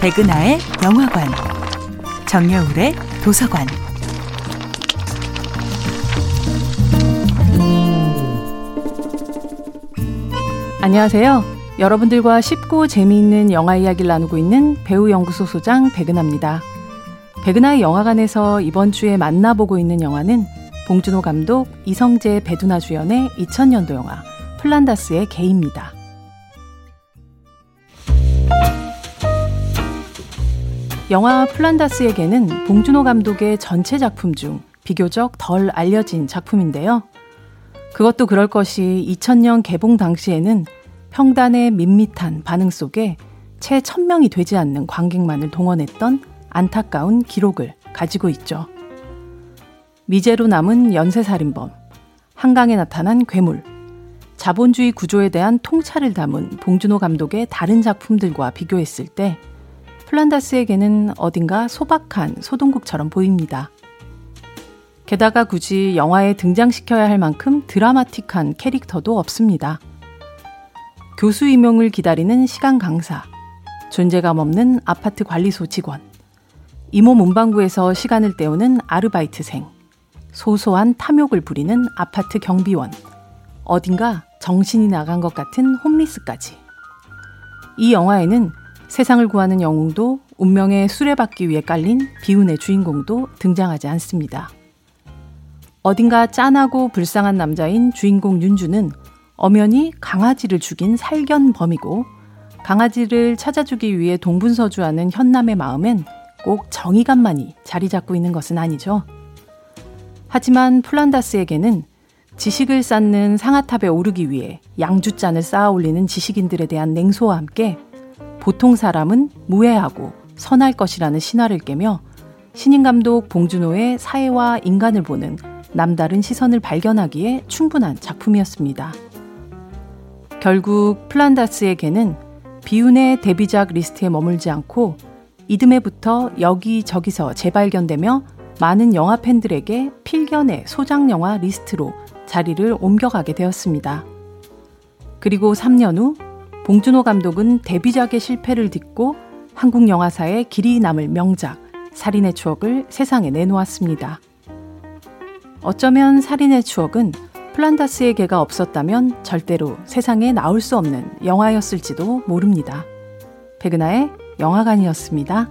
백은하의 영화관, 정여울의 도서관. 안녕하세요. 여러분들과 쉽고 재미있는 영화 이야기를 나누고 있는 배우 연구소 소장 백은하입니다. 백은하의 영화관에서 이번 주에 만나보고 있는 영화는 봉준호 감독, 이성재, 배두나 주연의 2000년도 영화 플란다스의 개입니다. 영화 플란다스에게는 봉준호 감독의 전체 작품 중 비교적 덜 알려진 작품인데요. 그것도 그럴 것이 2000년 개봉 당시에는 평단의 밋밋한 반응 속에 채 1000명이 되지 않는 관객만을 동원했던 안타까운 기록을 가지고 있죠. 미제로 남은 연쇄살인범, 한강에 나타난 괴물, 자본주의 구조에 대한 통찰을 담은 봉준호 감독의 다른 작품들과 비교했을 때 플란다스에게는 어딘가 소박한 소동국처럼 보입니다. 게다가 굳이 영화에 등장시켜야 할 만큼 드라마틱한 캐릭터도 없습니다. 교수 임용을 기다리는 시간 강사, 존재감 없는 아파트 관리소 직원, 이모 문방구에서 시간을 때우는 아르바이트생, 소소한 탐욕을 부리는 아파트 경비원, 어딘가 정신이 나간 것 같은 홈리스까지. 이 영화에는 세상을 구하는 영웅도 운명의 수레받기 위해 깔린 비운의 주인공도 등장하지 않습니다. 어딘가 짠하고 불쌍한 남자인 주인공 윤주는 엄연히 강아지를 죽인 살견범이고 강아지를 찾아주기 위해 동분서주하는 현남의 마음엔 꼭 정의감만이 자리 잡고 있는 것은 아니죠. 하지만 플란다스에게는 지식을 쌓는 상아탑에 오르기 위해 양주잔을 쌓아 올리는 지식인들에 대한 냉소와 함께 보통 사람은 무해하고 선할 것이라는 신화를 깨며 신인 감독 봉준호의 사회와 인간을 보는 남다른 시선을 발견하기에 충분한 작품이었습니다. 결국 플란다스의 개는 비운의 데뷔작 리스트에 머물지 않고 이듬해부터 여기저기서 재발견되며 많은 영화 팬들에게 필견의 소장 영화 리스트로 자리를 옮겨가게 되었습니다. 그리고 3년 후 봉준호 감독은 데뷔작의 실패를 딛고 한국 영화사에 길이 남을 명작 살인의 추억을 세상에 내놓았습니다. 어쩌면 살인의 추억은 플란다스의 개가 없었다면 절대로 세상에 나올 수 없는 영화였을지도 모릅니다. 백은하의 영화관이었습니다.